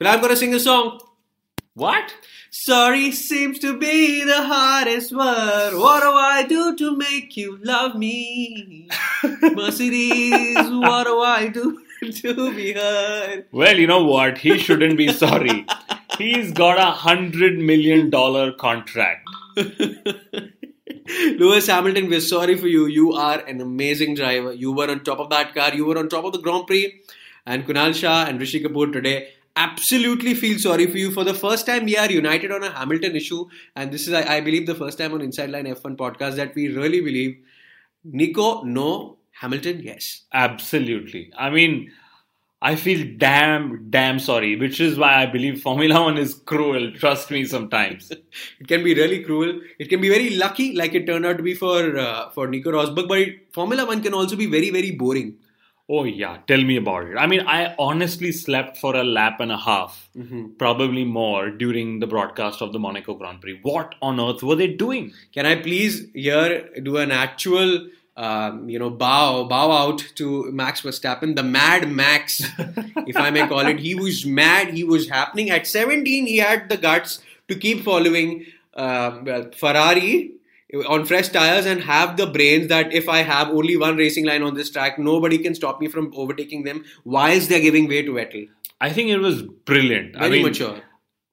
But I'm gonna sing a song. What? Sorry seems to be the hardest word. What do I do to make you love me? Mercedes, what do I do to be heard? Well, you know what? He shouldn't be sorry. He's got a hundred million dollar contract. Lewis Hamilton, we're sorry for you. You are an amazing driver. You were on top of that car. You were on top of the Grand Prix. And Kunal Shah and Rishi Kapoor today absolutely feel sorry for you. For the first time, we are united on a Hamilton issue. And this is, I, I believe, the first time on Inside Line F1 podcast that we really believe Nico, no. Hamilton, yes. Absolutely. I mean, I feel damn, damn sorry, which is why I believe Formula One is cruel. Trust me, sometimes it can be really cruel. It can be very lucky, like it turned out to be for uh, for Nico Rosberg. But it, Formula One can also be very, very boring. Oh yeah, tell me about it. I mean, I honestly slept for a lap and a half, mm-hmm. probably more, during the broadcast of the Monaco Grand Prix. What on earth were they doing? Can I please here do an actual um, you know, bow bow out to Max Verstappen, the Mad Max, if I may call it. He was mad. He was happening at 17. He had the guts to keep following uh, Ferrari on fresh tires and have the brains that if I have only one racing line on this track, nobody can stop me from overtaking them. Whilst they're giving way to Vettel. I think it was brilliant. Very I mean, mature.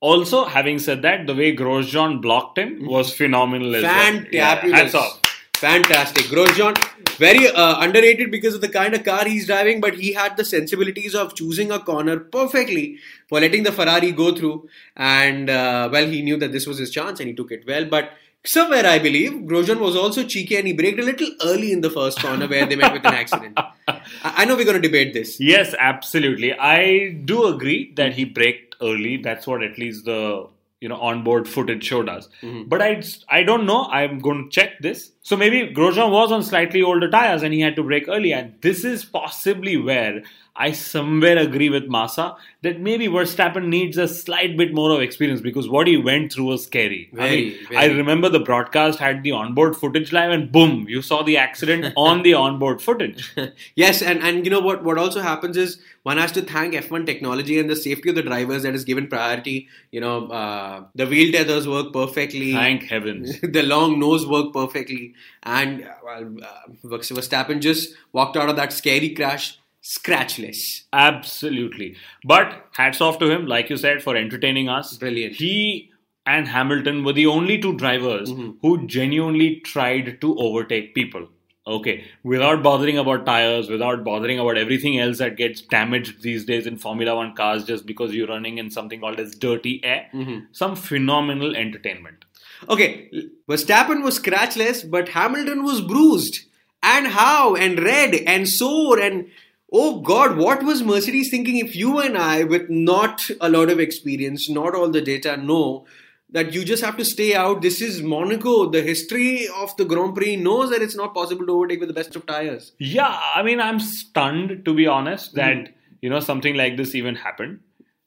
Also, having said that, the way Grosjean blocked him was phenomenal as Fantabulous. well. Yeah, hats off. Fantastic. Grosjean, very uh, underrated because of the kind of car he's driving, but he had the sensibilities of choosing a corner perfectly for letting the Ferrari go through. And, uh, well, he knew that this was his chance and he took it well. But somewhere, I believe, Grosjean was also cheeky and he braked a little early in the first corner where they met with an accident. I know we're going to debate this. Yes, absolutely. I do agree that he braked early. That's what at least the you know onboard footage showed us. Mm-hmm. But I I don't know. I'm going to check this. So maybe Grosjean was on slightly older tires and he had to brake early. And this is possibly where I somewhere agree with Massa that maybe Verstappen needs a slight bit more of experience because what he went through was scary. Very, I mean, very. I remember the broadcast had the onboard footage live and boom, you saw the accident on the onboard footage. yes, and, and you know what, what also happens is one has to thank F1 technology and the safety of the drivers that is given priority. You know, uh, the wheel tethers work perfectly. Thank heavens. the long nose work perfectly. And well, uh, Verstappen just walked out of that scary crash scratchless. Absolutely. But hats off to him, like you said, for entertaining us. Brilliant. He and Hamilton were the only two drivers mm-hmm. who genuinely tried to overtake people. Okay, without bothering about tires, without bothering about everything else that gets damaged these days in Formula One cars just because you're running in something called as dirty air. Mm-hmm. Some phenomenal entertainment. Okay, Verstappen was scratchless, but Hamilton was bruised. And how? And red and sore and oh god what was mercedes thinking if you and i with not a lot of experience not all the data know that you just have to stay out? This is monaco. The history of the grand prix knows that it's not possible to overtake with the best of tires. Yeah i mean i'm stunned to be honest that mm. you know something like this even happened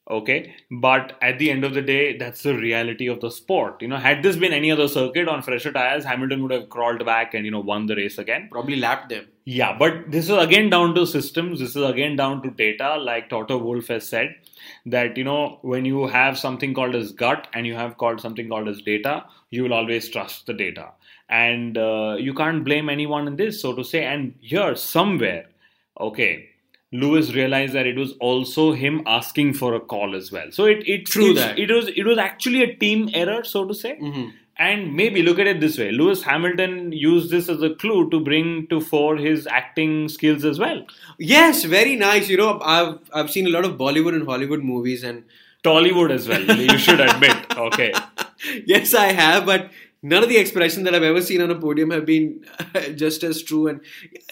okay? But at the end of the day that's the reality of the sport. You know had this been any other circuit on fresher tires hamilton would have crawled back and you know won the race again. Probably lapped them. Yeah but this is again down to systems. This is again down to data. Like toto wolff has said that you know when you have something called as gut and you have called something called as data you will always trust the data. And uh, you can't blame anyone in this so to say. And here somewhere okay Lewis realized that it was also him asking for a call as well. So it it True that. it was it was actually a team error, so to say. Mm-hmm. And maybe look at it this way Lewis Hamilton used this as a clue to bring to fore his acting skills as well. Yes, very nice. You know, I've I've seen a lot of Bollywood and Hollywood movies, and Tollywood as well, you should admit. Okay. yes, I have, but none of the expressions that I've ever seen on a podium have been uh, just as true. And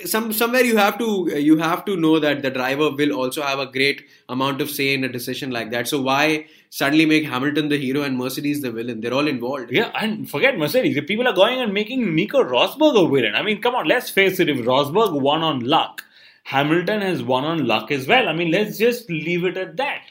some somewhere you have to uh, you have to know that the driver will also have a great amount of say in a decision like that. So why suddenly make Hamilton the hero and Mercedes the villain? They're all involved. Yeah, and forget Mercedes. People are going and making Nico Rosberg a villain, I mean, come on, let's face it. If Rosberg won on luck, Hamilton has won on luck as well. I mean, let's just leave it at that.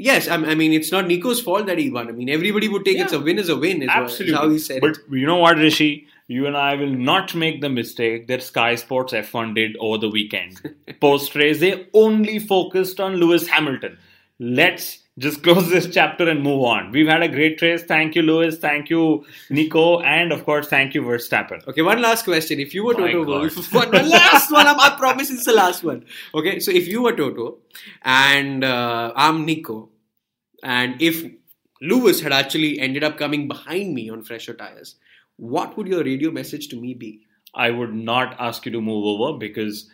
Yes, I mean it's not Nico's fault that he won. I mean everybody would take yeah. it's a win is a win. Is Absolutely, how he said but it. you know what, Rishi? You and I will not make the mistake that Sky Sports F1 did over the weekend. Post race, they only focused on Lewis Hamilton. Let's just close this chapter and move on. We've had a great race. Thank you, Lewis. Thank you, Nico. And of course, thank you, Verstappen. Okay, one last question. If you were Toto one, one last one, I promise it's the last one. Okay, so if you were Toto and uh, I'm Nico, and if Lewis had actually ended up coming behind me on fresher tires, what would your radio message to me be? I would not ask you to move over because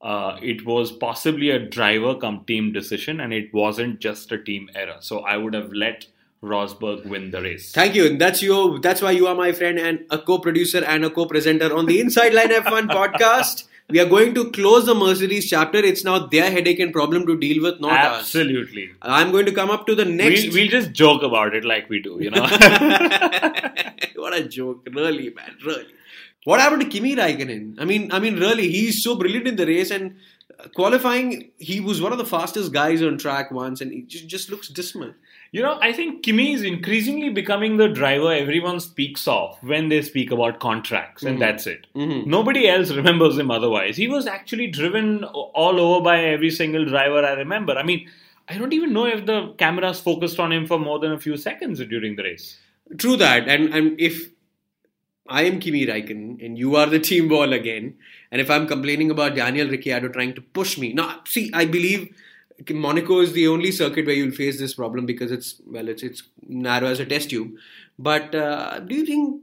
uh, it was possibly a driver come team decision and it wasn't just a team error. So I would have let Rosberg win the race. Thank you. That's your. That's why you are my friend and a co-producer and a co-presenter on the Inside Line F1 podcast. We are going to close the Mercedes chapter. It's now their headache and problem to deal with, not us. Absolutely. ours. I'm going to come up to the next. We'll, we'll just joke about it like we do, you know. what a joke, really, man, really. What happened to Kimi Raikkonen? I mean, I mean, really, he's so brilliant in the race and qualifying. He was one of the fastest guys on track once, and he just, just looks dismal. You know, I think Kimi is increasingly becoming the driver everyone speaks of when they speak about contracts, and mm-hmm. that's it. Mm-hmm. Nobody else remembers him otherwise. He was actually driven all over by every single driver I remember. I mean, I don't even know if the cameras focused on him for more than a few seconds during the race. True that, and and if I am Kimi Raikkonen and you are the team ball again. And if I'm complaining about Daniel Ricciardo trying to push me, now see, I believe Monaco is the only circuit where you'll face this problem because it's well, it's it's narrow as a test tube. But uh, do you think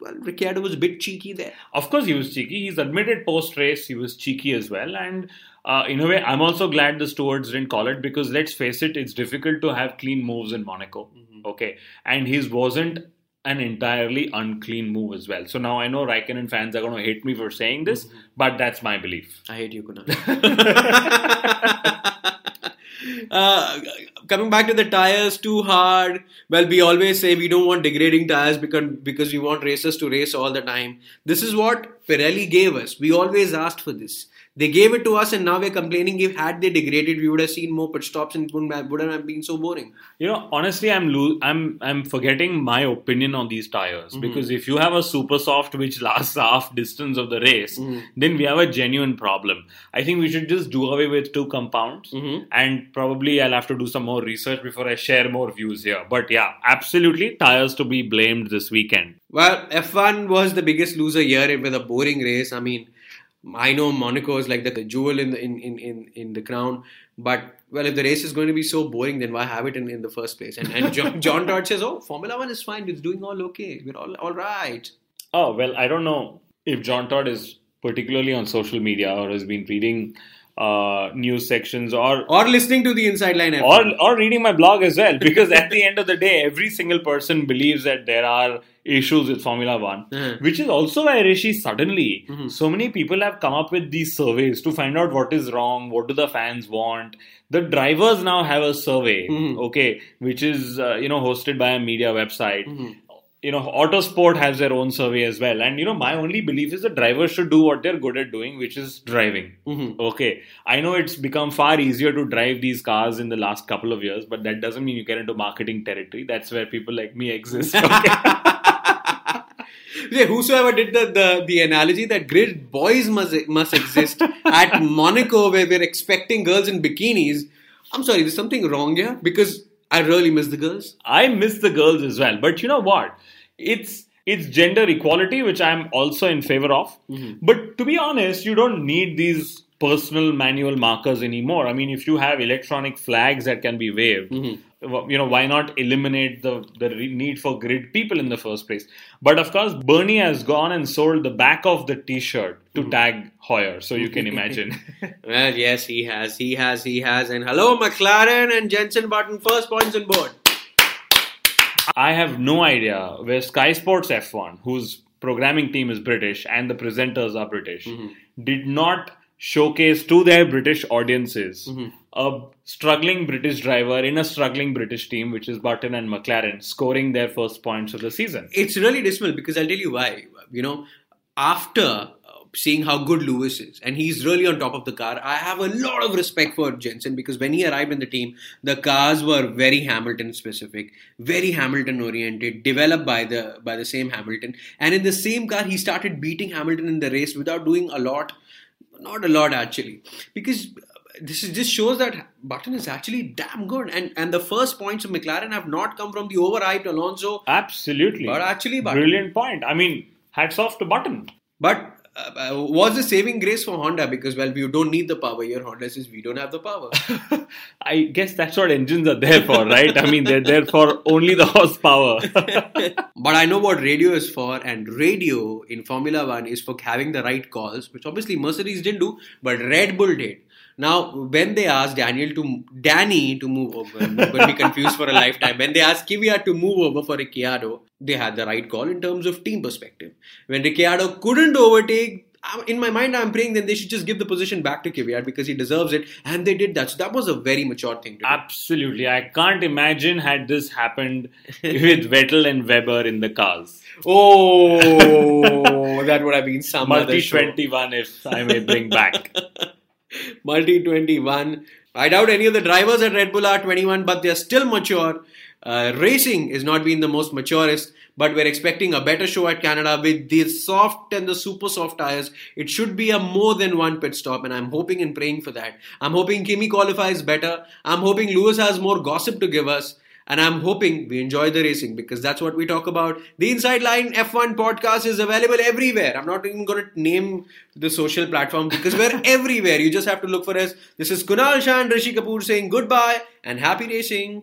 well, Ricciardo was a bit cheeky there? Of course, he was cheeky. He's admitted post race he was cheeky as well, and. Uh, in a way, I'm also glad the stewards didn't call it because let's face it, it's difficult to have clean moves in Monaco. Mm-hmm. Okay, and his wasn't an entirely unclean move as well. So now I know Raikkonen fans are going to hate me for saying this, mm-hmm. but that's my belief. I hate you, Kunal. uh, coming back to the tires, too hard. Well, we always say we don't want degrading tires because because we want racers to race all the time. This is what Pirelli gave us. We always asked for this. They gave it to us, and now we're complaining. If had they degraded, we would have seen more pit stops, and it wouldn't have, wouldn't have been so boring. You know, honestly, I'm lo- I'm I'm forgetting my opinion on these tires mm-hmm. because if you have a super soft which lasts half distance of the race, mm-hmm. then we have a genuine problem. I think we should just do away with two compounds, mm-hmm. and probably I'll have to do some more research before I share more views here. But yeah, absolutely, tires to be blamed this weekend. Well, F1 was the biggest loser here with a boring race. I mean I know Monaco is like the, the jewel in the in, in, in, in the crown, but well, if the race is going to be so boring, then why have it in, in the first place? And and John, John Todt says, "Oh, Formula One is fine; it's doing all okay. We're all all right." Oh well, I don't know if John Todt is particularly on social media or has been reading uh, news sections or or listening to the inside line or or reading my blog as well because at the end of the day every single person believes that there are issues with formula 1 mm-hmm. which is also why rishi suddenly mm-hmm. so many people have come up with these surveys to find out what is wrong what do the fans want the drivers now have a survey mm-hmm. okay which is uh, you know hosted by a media website mm-hmm you know, Autosport has their own survey as well. And, you know, my only belief is the drivers should do what they're good at doing, which is driving. Mm-hmm. Okay. I know it's become far easier to drive these cars in the last couple of years, but that doesn't mean you get into marketing territory. That's where people like me exist. Okay. yeah, whosoever did the, the, the analogy that grid boys must, must exist at Monaco where we're expecting girls in bikinis. I'm sorry, there's something wrong here because I really miss the girls. I miss the girls as well. But you know what? It's it's gender equality, which I'm also in favor of. Mm-hmm. But to be honest, you don't need these personal manual markers anymore. I mean, if you have electronic flags that can be waved, mm-hmm. you know why not eliminate the the need for grid people in the first place but of course bernie has gone and sold the back of the t-shirt to mm. tag Heuer so you can imagine well yes he has he has he has and hello mclaren and Jenson Button first points on board i have no idea where sky sports f1 whose programming team is british and the presenters are british mm-hmm. did not showcase to their British audiences mm-hmm. a struggling British driver in a struggling British team, which is Button and McLaren, scoring their first points of the season. It's really dismal because I'll tell you why. You know, after uh, seeing how good Lewis is, and he's really on top of the car. I have a lot of respect for Jenson because when he arrived in the team, the cars were very Hamilton specific, very Hamilton oriented, developed by the by the same Hamilton, and in the same car he started beating Hamilton in the race without doing a lot not a lot actually, because this is, just shows that Button is actually damn good, and and the first points of McLaren have not come from the overhyped Alonso. Absolutely, but actually, Button. brilliant point. I mean, hats off to Button. But uh, was a saving grace for Honda? Because well you don't need the power here. Honda says we don't have the power. I guess that's what engines are there for right? I mean they're there for only the horsepower. But I know what radio is for and radio in Formula 1 is for having the right calls which obviously Mercedes didn't do but Red Bull did now, when they asked Daniel to Danny to move over, going be confused for a lifetime. When they asked Kvyat to move over for Ricciardo, they had the right call in terms of team perspective. When Ricciardo couldn't overtake, in my mind, I'm praying then they should just give the position back to Kvyat because he deserves it, and they did that. So that was a very mature thing to do. Absolutely, I can't imagine had this happened with Vettel and Webber in the cars. Oh, that would have been some multi twenty one if I may bring back. multi 21. I doubt any of the drivers at Red Bull are 21, but they're still mature. Uh, racing is not being the most maturest, but we're expecting a better show at Canada with the soft and the super soft tires. It should be a more than one pit stop, and I'm hoping and praying for that. I'm hoping Kimi qualifies better. I'm hoping Lewis has more gossip to give us. And I'm hoping we enjoy the racing because that's what we talk about. The Inside Line F1 podcast is available everywhere. I'm not even going to name the social platform because we're everywhere. You just have to look for us. This is Kunal Shah and Rishi Kapoor saying goodbye and happy racing.